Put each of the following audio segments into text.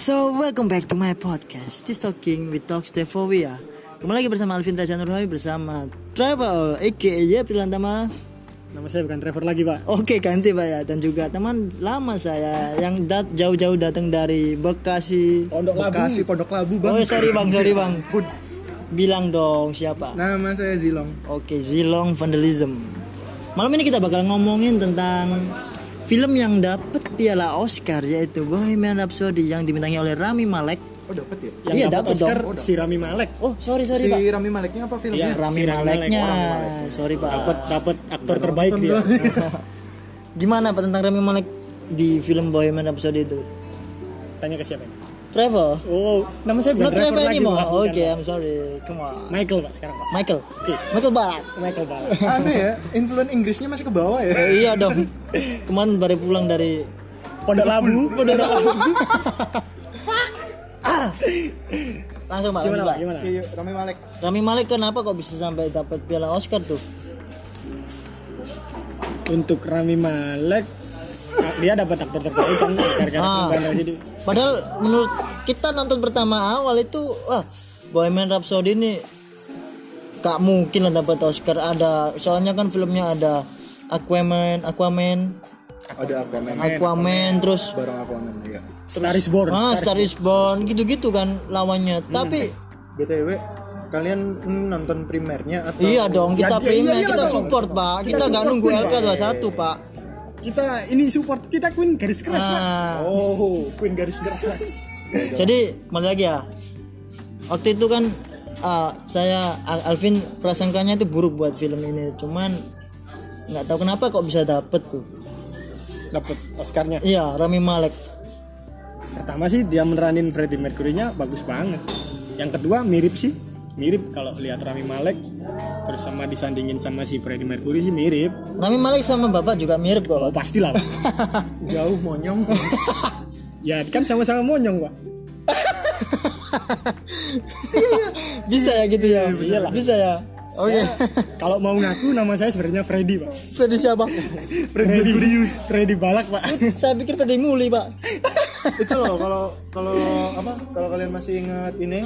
So welcome back to my podcast. This Talking with Talks Devovia. Kembali lagi bersama Alvin Raja Nurhawi bersama Travel aka ya Prilantama Nama saya bukan Trevor lagi pak. Oke ganti Pak ya. Dan juga teman lama saya Yang dat jauh-jauh datang dari Bekasi. Pondok Bekasi. Pondok Labu bang. Oh sorry bang, sorry bang. Bilang dong siapa? Nama saya Zilong. Oke, Zilong Vandalism. Malam ini kita bakal ngomongin tentang film yang dapat piala Oscar yaitu Bohemian Rhapsody yang dibintangi oleh Rami Malek. Oh dapat ya? Yang Iya, dapat dong. si Rami Malek Oh, sorry sorry Si Pak. Rami Maleknya apa filmnya? Iya. Rami si Rami Maleknya. Malek. Sorry Pak. dapat dapat aktor terbaik dia Gimana Pak tentang Rami Malek di film Bohemian Rhapsody itu? tanya ke siapa ini Trevor. oh nama saya bukan Not Trevor lagi anymore. Oke, Pak. I'm sorry. Come on. Michael pak sekarang pak Michael. Oke. Michael Balak. Michael Balak Aneh ya, influen Inggrisnya masih ke bawah ya. Eh, iya dong. Kemarin baru pulang dari Pondok Labu Pondok Labu. Langsung Pak. gimana pak gimana Iya, Rami Malek. Rami Malek kenapa kok bisa sampai dapat piala Oscar tuh? untuk Rami Malek ah, dia dapat aktor terbaik kan gara-gara Ah. jadi Padahal menurut kita nonton pertama awal itu wah Bohemian Rhapsody ini gak mungkin lah dapat Oscar ada soalnya kan filmnya ada Aquaman, Aquaman, Ada Aquaman. Aquaman terus Bareng Aquaman ya. Star is Born ah Star Star is Born gitu-gitu kan lawannya. Tapi BTW, kalian nonton primernya atau iya dong kita Ya, iya, pengen iya, kita dong. support Pak. Kita nggak nunggu Queen, LK21 Pak. Kita ini support kita Queen garis keras pak Nah, Oh, Queen garis keras Jadi kembali lagi ya. Waktu itu kan ah, saya Al- Alvin prasangkanya itu buruk buat film ini. Cuman nggak tahu kenapa kok bisa dapet tuh. dapat Oscarnya Iya, Rami Malek. pertama sih dia meneranin Freddie Mercury-nya bagus banget yang kedua mirip sih mirip kalau lihat Rami Malek terus sama disandingin sama si Freddie Mercury sih mirip Rami Malek sama bapak juga mirip kok. oh pastilah Pak. jauh monyong. ya kan sama-sama monyong pak Bisa ya gitu ya. Iyalah. Bisa ya. Oke. kalau mau ngaku nama saya sebenarnya Freddy pak Freddy siapa? Freddy Mercurius Freddy Balak pak saya pikir Freddy Muli, Pak. Itu loh kalau kalau apa? Kalau kalian masih ingat ini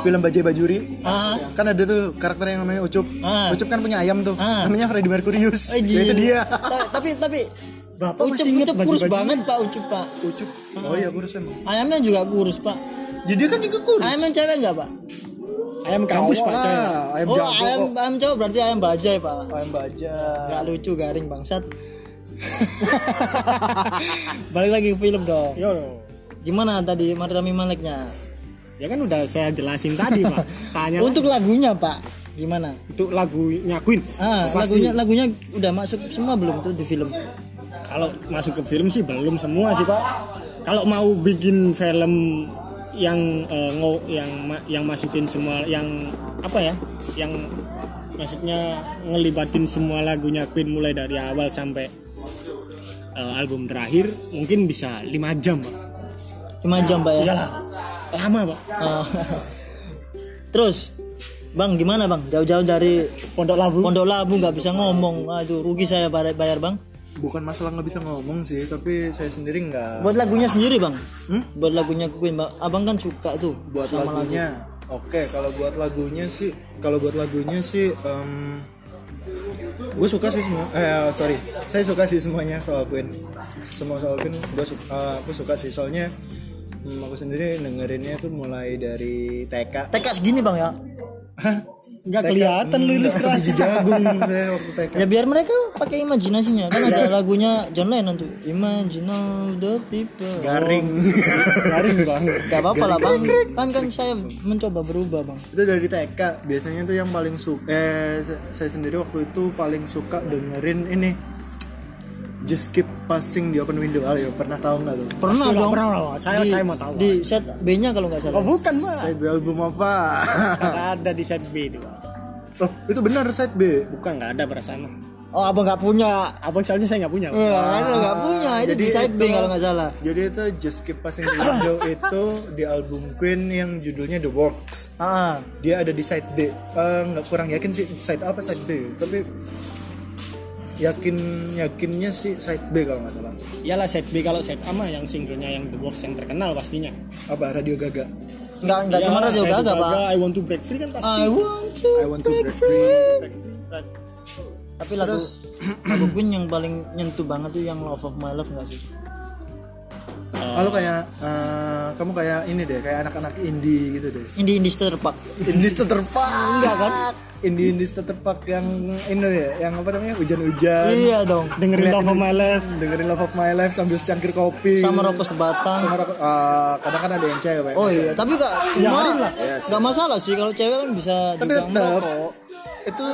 film Bajai Bajuri, Ah, kan ada tuh karakter yang namanya Ucup. Ah. Ucup kan punya ayam tuh. Ah. Namanya Freddie Mercurius. eh, Ya, itu dia. Ta- tapi tapi Bapak Ucup, masih ingat Ucup kurus banget Pak Ucup Pak. Ucup. Oh iya kurus emang. Ayamnya juga kurus Pak. Jadi kan juga kurus. Ayamnya cewek nggak Pak? ayam kampus pak Ayam oh jago ayam ayam cowok berarti ayam bajai Pak. Ayam baja. Gak lucu garing bangsat. Balik lagi ke film dong. yo Gimana tadi Rami Maleknya? ya kan udah saya jelasin tadi pak tanya Untuk lagunya Pak, gimana? untuk lagunya Queen Ah, Pasti. lagunya lagunya udah masuk semua belum tuh di film? kalau masuk ke film sih belum semua sih pak kalau mau bikin film yang eh, ngo- yang yang masukin semua yang apa ya yang maksudnya ngelibatin semua lagunya Queen mulai dari awal sampai eh, album terakhir mungkin bisa lima jam pak 5 jam Pak ya. iyalah lama pak Ah. Terus Bang gimana Bang? Jauh-jauh dari Pondok Labu Pondok Labu nggak bisa ngomong. Aduh, rugi saya bayar, Bang. Bukan masalah nggak bisa ngomong sih, tapi saya sendiri nggak. Buat lagunya sendiri Bang. Hmm? Buat lagunya Queen, Bang. Abang kan suka tuh buat sama lagu. lagunya oke kalau buat lagunya sih kalau buat lagunya sih gue suka sih semua eh sorry. Saya suka sih semuanya soal Queen. Semua soal Queen gue suka aku suka sih. Soalnya hmm, aku sendiri dengerinnya tuh mulai dari TK TK segini Bang ya. Nggak kelihatan lu Nggak ilustrasi jagung saya waktu TK Ya biar mereka pakai imajinasinya. Kan ada lagunya John Lennon tuh. Imagine all the people. garing garing banget Gak apa-apa lah Bang. Kan kan saya mencoba berubah Bang. itu dari TK biasanya tuh yang paling suka eh sa- saya sendiri waktu itu paling suka dengerin ini just keep passing di open window ya pernah tahu nggak tuh Pernah Pasti dong. pernah lah. Saya- saya mau tahu. Di set B-nya kalau nggak salah. oh bukan pak side B album apa Kagak ada di set B itu oh itu benar side B bukan nggak ada perasaan Oh, abang nggak punya. abang soalnya saya nggak punya. Wah, nggak punya. Itu jadi di side B kalau nggak salah. jadi itu just keep passing the window itu di album Queen yang judulnya The Works Ah, dia ada di side B Eh, nggak kurang yakin sih side apa side B tapi yakin yakinnya sih side B kalau nggak salah Iyalah set B kalau set A mah yang singlenya yang The Box yang terkenal pastinya. apa Radio Gaga Enggak enggak cuma Radio Gaga, Pak. I want to break free kan pasti. I want to I want to break free Tapi lagu lagu Queen yang paling nyentuh banget tuh yang Love of My Love enggak sih? Ah, lu kayak eh, kamu kayak ini deh kayak anak-anak indie gitu deh Indie Indie Terpak. indie terpak enggak kan indie indie terpak yang ini ya yang apa namanya hujan-hujan Iya dong. Dengerin Love of My Life. dengerin Love of My Life sambil secangkir kopi Sama Rokok Sebatang. sama rokok eh, kadang kan ada yang cewek Oh iya, tapi gak cuma lah. nggak masalah sih kalau cewek kan bisa tapi tetap itu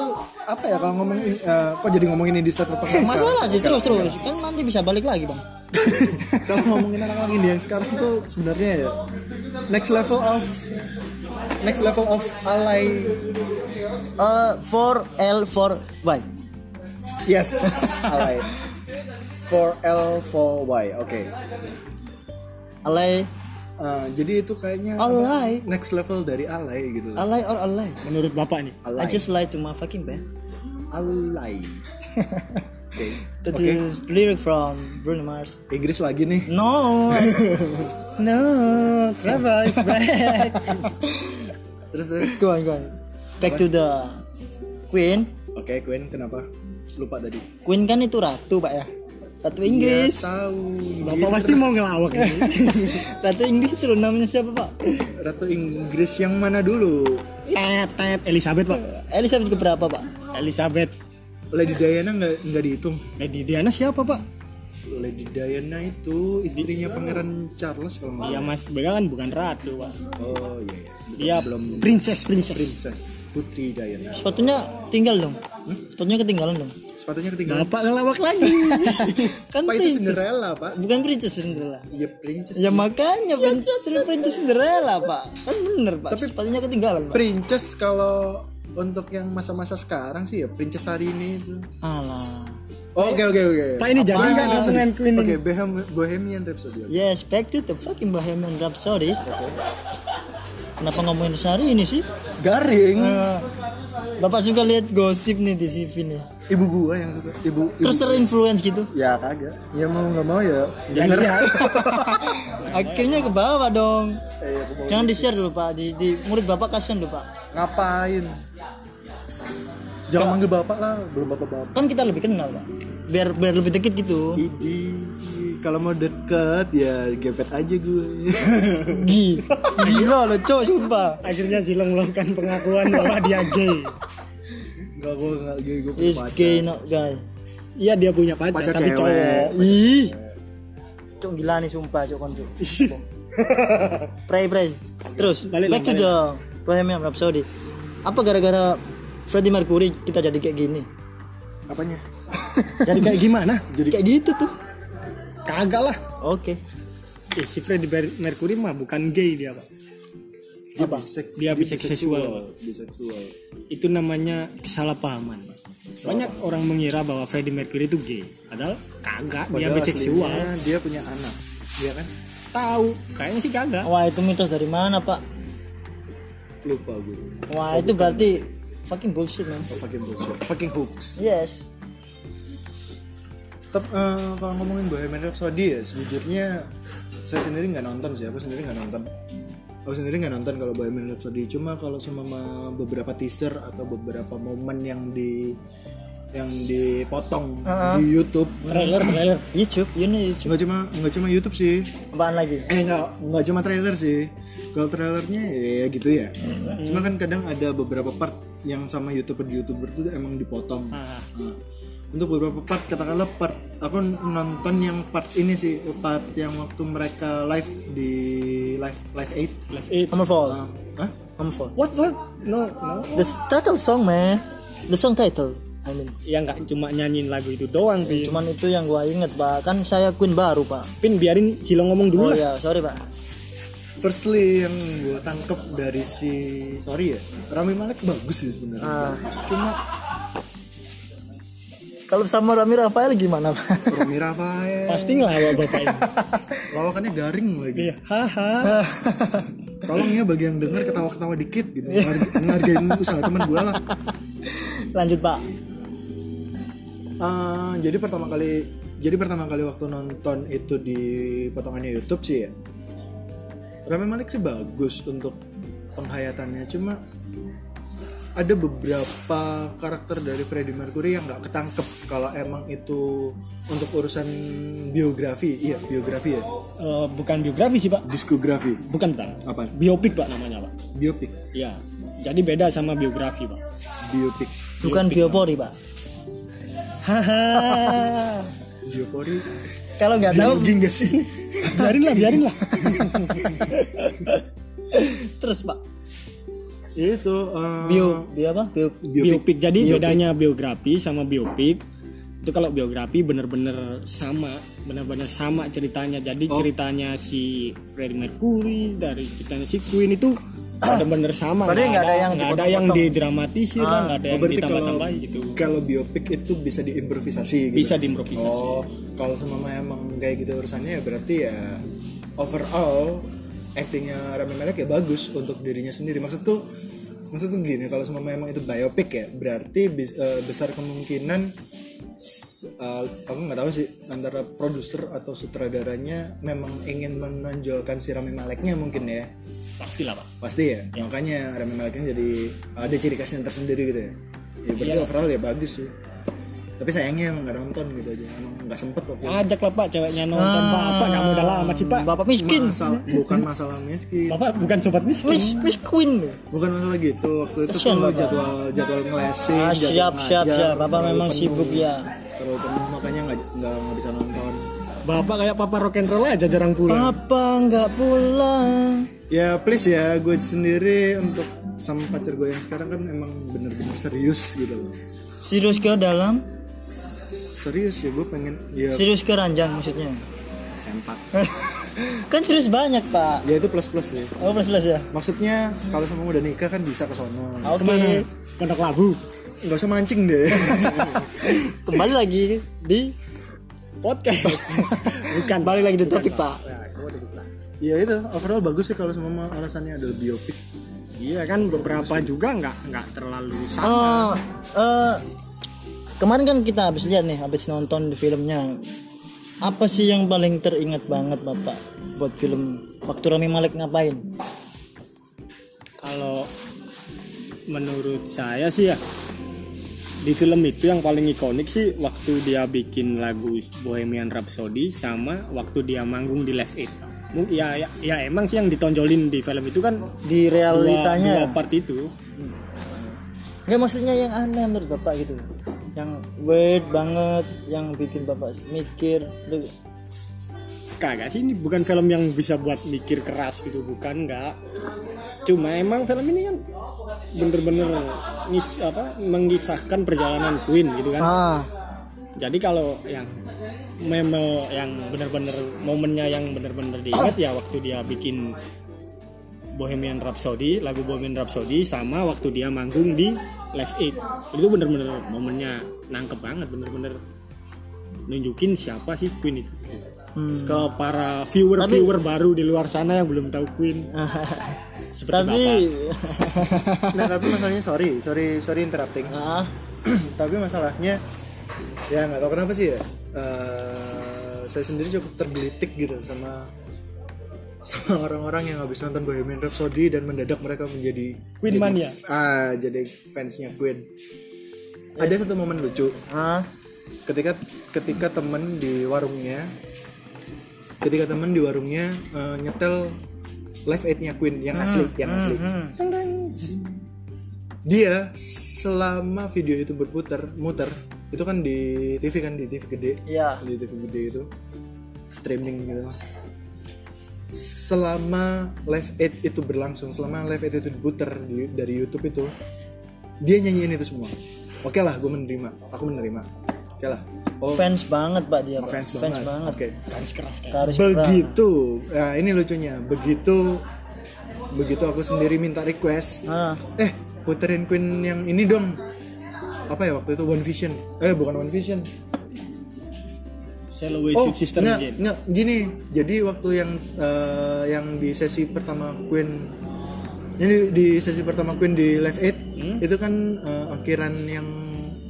apa ya kalau ngomong eh, kok jadi ngomongin indie yang Masalah sih terus terus kan nanti bisa balik lagi bang. kalau ngomongin anak-anak indie yang sekarang tuh sebenarnya ya next level of next level of alay Eh for L for Y. yes alay for L for Y oke Alay, Eh, jadi itu kayaknya Alay. next level dari alay gitu loh. alay or alay. Menurut Bapak nih. I Alay. just lie to my fucking bed. alay oke That Oke. is lyric from Bruno Mars. Inggris lagi nih No, no, Trevor is back. terus terus go on, go on. Back to the Queen. oke Queen kenapa lupa tadi Queen kan itu ratu pak ya. Ratu Inggris. Ya, tahu Bapak pasti mau ngelawak ini. Ratu Inggris itu namanya siapa pak? Ratu Inggris yang mana dulu tet tet Elizabeth Pak. Elizabeth keberapa pak? Elizabeth. Lady Diana nggak nggak dihitung Lady Diana siapa Pak? Lady Diana itu istrinya Pangeran Charles kalau nggak Iya Mas, Bega kan bukan ratu Pak. oh iya iya Dia belum princess princess. Princess Putri Diana Sepatunya tinggal dong. Sepatunya ketinggalan dong. sepatunya ketinggalan Bapak ngelawak lagi. kan Pak itu princess. Cinderella pak Bukan princess Cinderella. iya princess Ya makanya princess princess Cinderella pak. Kan bener pak. Tapi sepatunya ketinggalan pak. princess kalau untuk yang masa-masa sekarang sih ya princess hari ini itu Alah. Oke oke oke Pak ini jangan kan ngomongin Queen oke. Bohem- Bohemian Rhapsody oke. Yes, back to the fucking Bohemian Rhapsody. Kenapa ngomongin hari ini sih? garing Eh, Bapak suka lihat gosip nih di TV nih. ibu gua yang suka ibu, ibu Terus terinfluence gitu. ya kagak ya mau nggak mau ya denger Akhirnya ke bawah dong. Eh, aku mau- Jangan di-share dulu Pak. Di, di murid Bapak kasihan dulu Pak. ngapain jangan manggil bapak lah belum bapak bapak Kan kita lebih kenal Pak. Biar biar lebih deket gitu. Kalau mau deket ya gepet aja gue Gi. Gila lo cowok sumpah. Akhirnya Silong melakukan pengakuan bahwa dia gay. Enggak gue enggak gay gue punya Is pacar. gay not guy. Iya dia punya pacar, Pacar tapi cewek. cowok. Ih. Cok gila nih sumpah cok konco. pray pray. Terus Balik back to the Bohemian Rhapsody. Apa gara-gara Freddie Mercury kita jadi kayak gini? apanya Jadi kayak gimana? Jadi kayak gitu tuh. Kagak lah. Oke. Eh, si Freddie Ber- Mercury mah bukan gay dia pak. dia bisek- Dia biseksual. biseksual Itu namanya kesalahpahaman. Pak. Banyak orang mengira bahwa Freddie Mercury itu gay. Padahal kagak. Dia Padahal biseksual. aslinya dia punya anak dia kan Tahu. Kayaknya sih kagak. Wah itu mitos dari mana pak? lupa gue Wah itu berarti fucking bullshit man. oh, fucking bullshit fucking hoax Yes. Tetap eh, kalau ngomongin Bohemian Rhapsody ya sejujurnya saya sendiri nggak nonton sih aku sendiri nggak nonton. Aku sendiri nggak nonton kalau Bohemian Rhapsody. Cuma kalau sama beberapa teaser atau beberapa momen yang di yang dipotong di YouTube. Trailer, trailer. YouTube, you know YouTube. nggak cuma nggak cuma YouTube sih. Apaan lagi? eh nggak nggak cuma trailer sih. Kalau trailernya ya gitu ya. Cuma kan kadang ada beberapa part yang sama youtuber youtuber tuh emang dipotong. Nah, untuk beberapa part katakanlah part aku nonton yang part ini sih part yang waktu mereka live di live live 8 Live Aid. Hammerfall. Hah? Hammerfall. What what? No no. The title song man. The song title. I mean. Ya nggak cuma nyanyiin lagu itu doang, Pin. Cuman itu yang gua inget pak. Kan saya Queen baru pak. Pin biarin Silong ngomong dulu Oh lah. ya, sorry pak. Firstly yang gue tangkep dari si sorry ya Rami Malek bagus sih sebenarnya Ah. Cuma Kalau sama Rami Rafael gimana pak? Rami Rafael Pasti ngelawak bapak ini. lawakannya garing lagi Iya, haha. tolong ya bagi yang denger ketawa-ketawa dikit gitu ngehargain usaha teman gue lah Lanjut pak. Eh, jadi pertama kali jadi pertama kali waktu nonton itu di potongannya YouTube sih ya Rami Malek sih bagus untuk penghayatannya cuma ada beberapa karakter dari Freddie Mercury yang nggak ketangkep kalau emang itu untuk urusan biografi. Iya biografi ya? Eh, bukan biografi sih pak. Diskografi. Bukan pak. Apa biopik pak namanya pak. Biopik ya jadi beda sama biografi pak. Biopik bukan biopori pak. Biopori? Kalau nggak tahu biologi nggak sih? Biarin lah biarin lah. Terus pak itu eh, bio bio apa? Bio biopik jadi bedanya biografi sama biopik itu kalau biografi bener-bener sama bener-bener sama ceritanya. Jadi ceritanya si Freddie Mercury dari ceritanya si Queen itu bener-bener sama. Nggak ada yang nggak ada yang didramatisir lah nggak ada oh, yang ditambah-tambah gitu. kalau biopik itu bisa diimprovisasi gitu? Bisa diimprovisasi. Oh, kalau semama emang kayak gitu urusannya ya berarti ya overall actingnya Rami Malek ya bagus untuk dirinya sendiri. Maksudku maksudku gini, kalau semama emang itu biopic ya berarti eh, besar kemungkinan eh, aku nggak tahu sih antara produser atau sutradaranya memang ingin menonjolkan si Rami Maleknya mungkin ya. pastilah pak Pasti ya. Makanya Rami Maleknya jadi ada ciri khasnya tersendiri gitu ya. Ya berarti overall ya bagus sih. Tapi sayangnya emang nggak nonton gitu aja. Emang nggak sempet waktu itu. ajak lah pak ceweknya nonton pak. Apa kamu udah lama sih pak? Bapak miskin. Masalah, bukan masalah miskin. Bapak bukan sobat miskin. Mis mis queen bukan masalah gitu. Waktu itu Kesian, Bapak. jadwal jadwal ngelesing ah, jadwal siap siap ngajar, siap. Bapak memang penuh. sibuk ya. Terlalu penuh makanya nggak nggak nggak bisa nonton. Bapak kayak papa rock and roll aja jarang pulang. Apa nggak pulang. Ya please ya gue sendiri untuk sama pacar gue yang sekarang kan emang bener-bener serius gitu loh. Serius ke dalam serius ya gue pengen ya. Serius ke ranjang maksudnya? Sempak kan serius banyak pak. Ya itu plus plus sih. Oh plus plus ya? Maksudnya kalau sama udah nikah kan bisa ke sono. Oke. Ke mana? Pondok labu. Nggak usah mancing deh. Kembali lagi di podcast. Bukan. Balik lagi di topik pak. Ya itu overall bagus sih kalau semua alasannya adalah biopik. Iya kan beberapa juga nggak nggak terlalu sama. Oh, eh, kemarin kan kita habis lihat nih, habis nonton di filmnya. Apa sih yang paling teringat banget bapak buat film waktu Rami Malek ngapain? kalau menurut saya sih ya di film itu yang paling ikonik sih waktu dia bikin lagu Bohemian Rhapsody sama waktu dia manggung di Live Aid. Ya, ya ya emang sih yang ditonjolin di film itu kan Di dua, realitanya, dua part itu. nggak maksudnya yang aneh menurut bapak gitu, yang weird banget, yang bikin bapak mikir. Lu- Kagak sih ini bukan film yang bisa buat mikir keras gitu bukan nggak. Cuma emang film ini kan bener-bener ngis apa mengisahkan perjalanan Queen gitu kan. Ah, Jadi kalau yang meme yang bener-bener momennya yang bener-bener diingat ya waktu dia bikin Bohemian Rhapsody, lagu Bohemian Rhapsody sama waktu dia manggung di Live Aid. Itu bener-bener momennya nangkep banget, bener-bener nunjukin siapa sih Queen itu. hmm. Ke para viewer-viewer baru di luar sana yang belum tahu Queen. Seperti tapi, Bapak. nah tapi masalahnya sorry sorry sorry interrupting ah, tapi masalahnya ya nggak tahu kenapa sih ya eh, saya sendiri cukup tergelitik gitu sama sama orang-orang yang habis nonton Bohemian Rhapsody dan mendadak mereka menjadi Queen mania. ah jadi fansnya Queen. Ada satu momen lucu. Ah, ketika ketika temen di warungnya ketika temen di warungnya eh, nyetel live aid-nya Queen yang asli yang asli. hmm. dia selama video itu berputar muter itu kan di TV kan di TV gede. Ya, di TV gede itu. Streaming gitu selama live aid itu berlangsung selama live aid itu diputar di- dari YouTube itu dia nyanyiin itu semua. Oke lah gue menerima. Aku menerima. Oke lah. Oh. Fans banget pak dia, Pak. fans, banget, banget. oke. Garis keras kayak. Garis keras. begitu. Nah ini lucunya. Begitu begitu aku sendiri minta request. Ah, eh puterin Queen yang ini dong. Apa ya waktu itu? One Vision. Eh bukan One Vision Away oh Sister nggak Jane. nggak. Gini jadi waktu yang eh, yang di sesi pertama Queen ini di sesi pertama Queen di Live Aid Hmm? itu kan eh, akhiran yang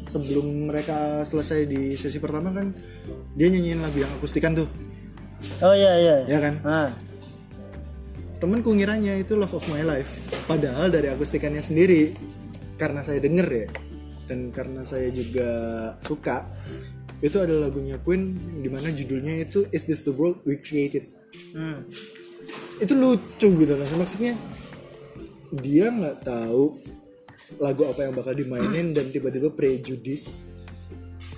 sebelum mereka selesai di sesi pertama kan dia nyanyiin lagu yang akustikan tuh. Oh iya iya. Ya kan? Ah. Temenku ngiranya itu Love of My Life padahal dari akustikannya sendiri karena saya denger ya dan karena saya juga suka itu ada lagunya Queen di mana judulnya itu Is This the World We Created? Hmm. itu lucu gitu loh maksudnya dia nggak tahu lagu apa yang bakal dimainin dan tiba-tiba prejudice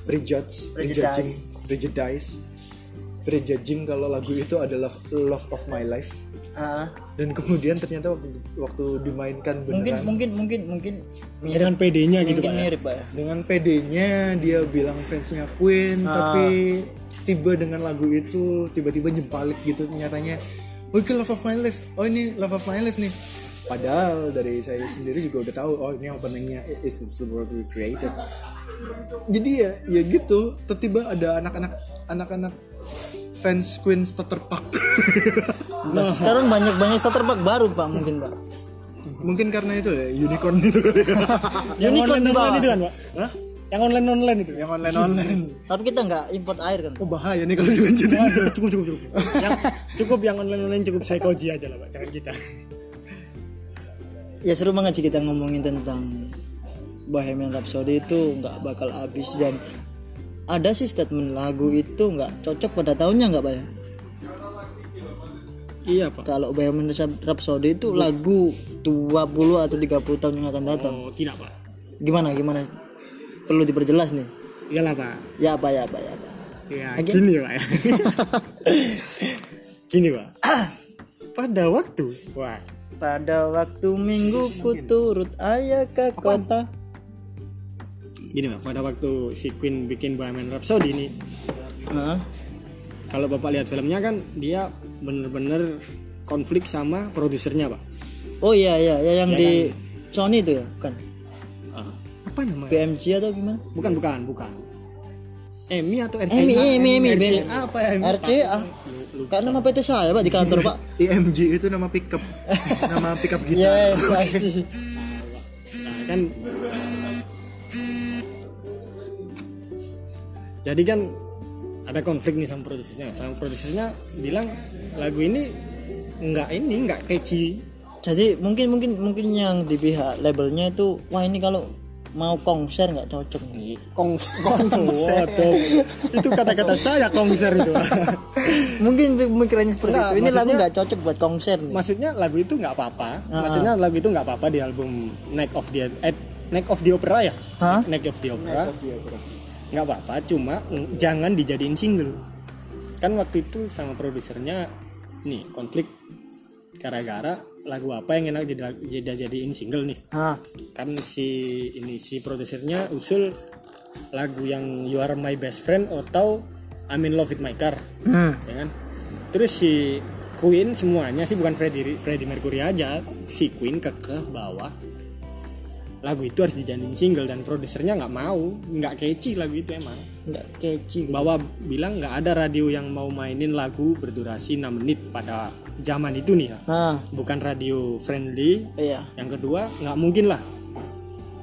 prejudge prejudging prejudice prejudging kalau lagu itu adalah love of my life ah. Dan kemudian ternyata waktu waktu dimainkan mungkin beneran. Mungkin mungkin mungkin mirip. Dengan PD-nya gitu mungkin pak ya. mirip pak ya? Dengan PD-nya dia bilang fansnya Queen Ah. tapi tiba dengan lagu itu tiba-tiba jempalik gitu nyatanya oh ini love of my life. Oh ini love of my life nih. Padahal dari saya sendiri juga udah tahu oh ini openingnya is this the world we created? Jadi ya ya gitu tiba-tiba ada anak-anak anak-anak fans Queen terpak Nah, sekarang banyak banyak startup baru pak mungkin pak. Mungkin karena itu ya unicorn itu. Kali ya. Unicorn online di bawah. online itu kan pak? Hah? yang online online itu? Yang online online. Tapi kita nggak import air kan? Oh bahaya nih kalau dilanjutin. Waduh, cukup cukup cukup. Yang cukup yang online online cukup psychoji aja lah pak jangan kita. Ya seru banget sih kita ngomongin tentang Bohemian Rhapsody itu nggak bakal habis dan ada sih statement lagu itu nggak cocok pada tahunnya nggak pak ya? Iya pak. Kalau Bohemian Rhapsody itu lagu 20 atau 30 tahun yang akan datang. Oh tidak pak. Gimana gimana? Perlu diperjelas nih. Iyalah pak. Ya apa ya apa ya apa ya Lagi? gini pak ya. Gini pak. Pada waktu wah pada waktu minggu ku turut ayah ke kota gini pak pada waktu si Queen bikin Bohemian Rhapsody ini Hah? kalau bapak lihat filmnya kan dia bener-bener konflik sama produsernya pak. Oh iya iya ya yang di Sony itu ya? Bukan? Ah, apa namanya BMG atau gimana? Bukan bukan bukan. Emi atau RCA Emi Emi Emi RCA apa ya? RCA Kak nama PT saya pak di kantor pak. IMG itu nama pickup. Nama pickup gitar. Yes I see. Nah, kan jadi kan ada konflik nih sama produsernya sama produsernya bilang lagu ini nggak ini nggak catchy Jadi mungkin mungkin mungkin yang di pihak labelnya itu wah ini kalau mau konser nggak cocok nih. kongs waduh itu kata-kata saya konser itu mungkin pemikirannya seperti Nggak, itu. Ini lagu nggak cocok buat konser nih. maksudnya lagu itu nggak apa-apa Ah. maksudnya lagu itu nggak apa-apa di album Night of the eh, Night of the Opera ya Hah? Night of the Opera nggak apa-apa cuma jangan dijadiin single. Kan waktu itu sama produsernya nih konflik. Gara-gara lagu apa yang enak jadi jadi jadiin single nih? Hah? kan si ini si produsernya usul lagu yang You Are My Best Friend atau I'm in Love with My Car. Hmm. ya kan? Terus si Queen semuanya sih bukan Freddie Freddie Mercury aja. Si Queen kekeh bawah lagu itu harus dijadiin single dan produsernya nggak mau. Nggak catchy lagu itu emang. Nggak catchy. bahwa bilang nggak ada radio yang mau mainin lagu berdurasi 6 menit pada zaman itu nih ya. Nah, bukan radio friendly. Iya. yang kedua nggak mungkin lah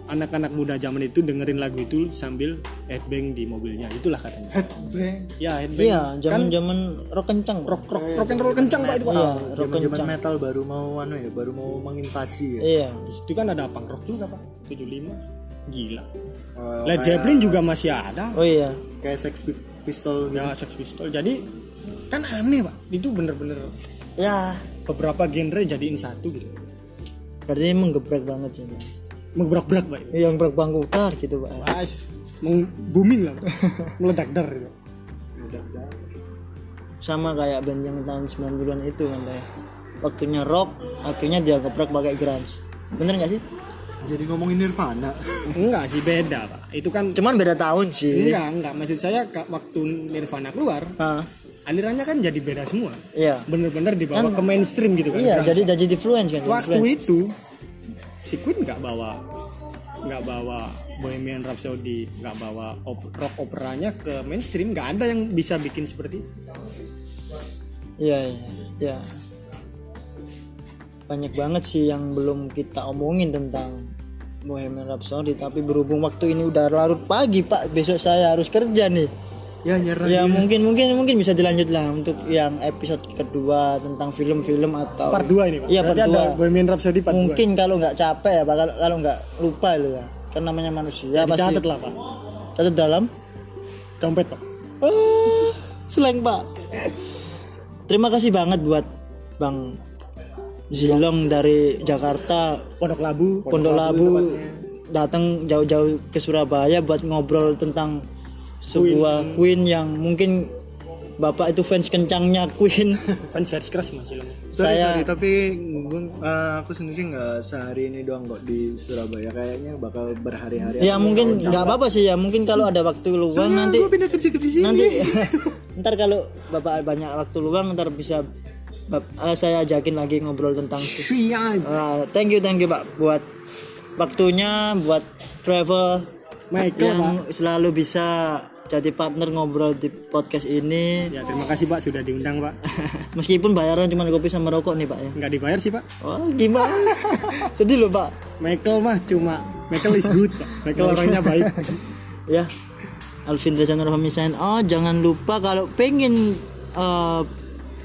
anak-anak muda zaman itu dengerin lagu itu sambil headbang di mobilnya. Itulah katanya. Headbang? Ya headbang. Iya, kan zaman-zaman rock kencang. rock rock rock and roll kencang pak itu pak. Iya, rock zaman zaman kencang. metal baru mau anu ya baru mau menginvasi ya. Iya. itu kan ada punk rock juga pak. 75 gila. Oh, Led Zeppelin juga masih ada. Oh iya. kayak Sex Pistol gitu. ya Sex Pistol. Jadi kan aneh pak. Itu bener-bener Ya, beberapa genre jadiin satu gitu. Berarti menggebrak banget sih. Pak. menggebrak-gebrak pak Yang gebrak bangku tar gitu, Pak. Ais, mau booming lah meledak dar gitu. Sama kayak band yang tahun 90-an itu kan kayak waktunya rock, akhirnya dia gebrak pakai grunge. Bener nggak sih? jadi ngomongin Nirvana enggak sih beda pak itu kan Cuman beda tahun sih. enggak enggak maksud saya waktu Nirvana keluar Ah, alirannya kan jadi beda semua iya. bener-bener dibawa Kan- ke mainstream gitu kan Iya, grunge. jadi jadi influence kan. waktu influence. itu si Queen nggak bawa nggak bawa Bohemian Rhapsody nggak bawa op- rock operanya ke mainstream nggak ada yang bisa bikin seperti itu Iya, iya, iya. Banyak banget sih yang belum kita omongin tentang Bohemian Rhapsody tapi berhubung waktu ini udah larut pagi pak besok saya harus kerja nih ya nyerah ya mungkin mungkin mungkin bisa dilanjut lah untuk yang episode kedua tentang film-film atau Part 2 ini, Pak. iya part Berarti ada 2 Bohemian Rhapsody part 2. mungkin kalau nggak capek ya pak kalau- nggak lupa lo ya kan namanya manusia pasti Catat lah, Pak. catat dalam Dompet, Pak. Ah, seleng pak terima kasih banget buat bang Zilong dari Jakarta Pondok Labu. Pondok Labu datang jauh-jauh ke Surabaya buat ngobrol tentang sebuah Queen. yang mungkin bapak itu fans kencangnya Queen. Fans garis keras Mas Ilham. sorry saya- sorry tapi eh, aku sendiri nggak sehari ini doang kok di Surabaya. Kayaknya bakal berhari-hari ya mungkin nggak apa-apa sih ya. Mungkin kalau ada waktu luang nanti gue pindah kerja ke sini. nanti ntar kalau bapak banyak waktu luang ntar bisa bap- eh, saya ajakin lagi ngobrol tentang siap. Ah, thank you thank you pak buat waktunya buat travel Michael, yang selalu bisa jadi partner ngobrol di podcast ini Ya, terima kasih Pak sudah diundang, Pak. meskipun bayaran cuma kopi sama rokok nih pak ya Nggak dibayar sih, Pak. oh gimana sedih loh pak Michael mah cuma Michael is good, Pak. Michael orangnya baik. ya Alvin Reza Nurhami sign out jangan lupa kalau pengen eh,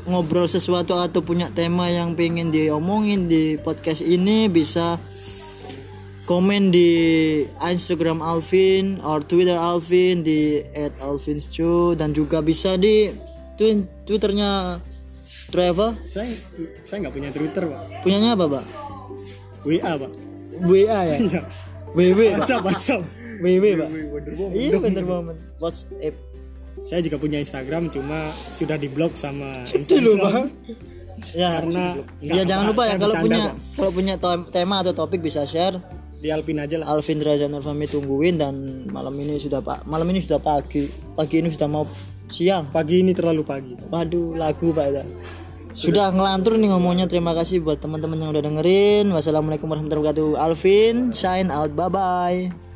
ngobrol sesuatu atau punya tema yang pengen diomongin di podcast ini bisa komen di Instagram Alvin or Twitter Alvin di @alvinscu dan juga bisa di Twitternya Trevor saya saya nggak punya Twitter, Pak. punyanya apa pak WA, Pak. WA ya Iya. WW pak WhatsApp, WhatsApp. WW pak iya Wonder Woman WhatsApp Saya juga punya Instagram cuma sudah diblok sama Itu loh Instagram. Ya, Karena ya jangan lupa ya kalau punya kalau punya tema atau topik bisa share. Di Alpin aja lah. Alvin Raja Nurfami tungguin dan malam ini sudah pak malam ini sudah pagi pagi ini sudah mau siang. Pagi ini terlalu pagi. Waduh lagu pak ya. Sudah ngelantur nih ngomongnya terima kasih buat teman-teman yang udah dengerin. Wassalamualaikum warahmatullahi wabarakatuh. Alvin sign out bye bye.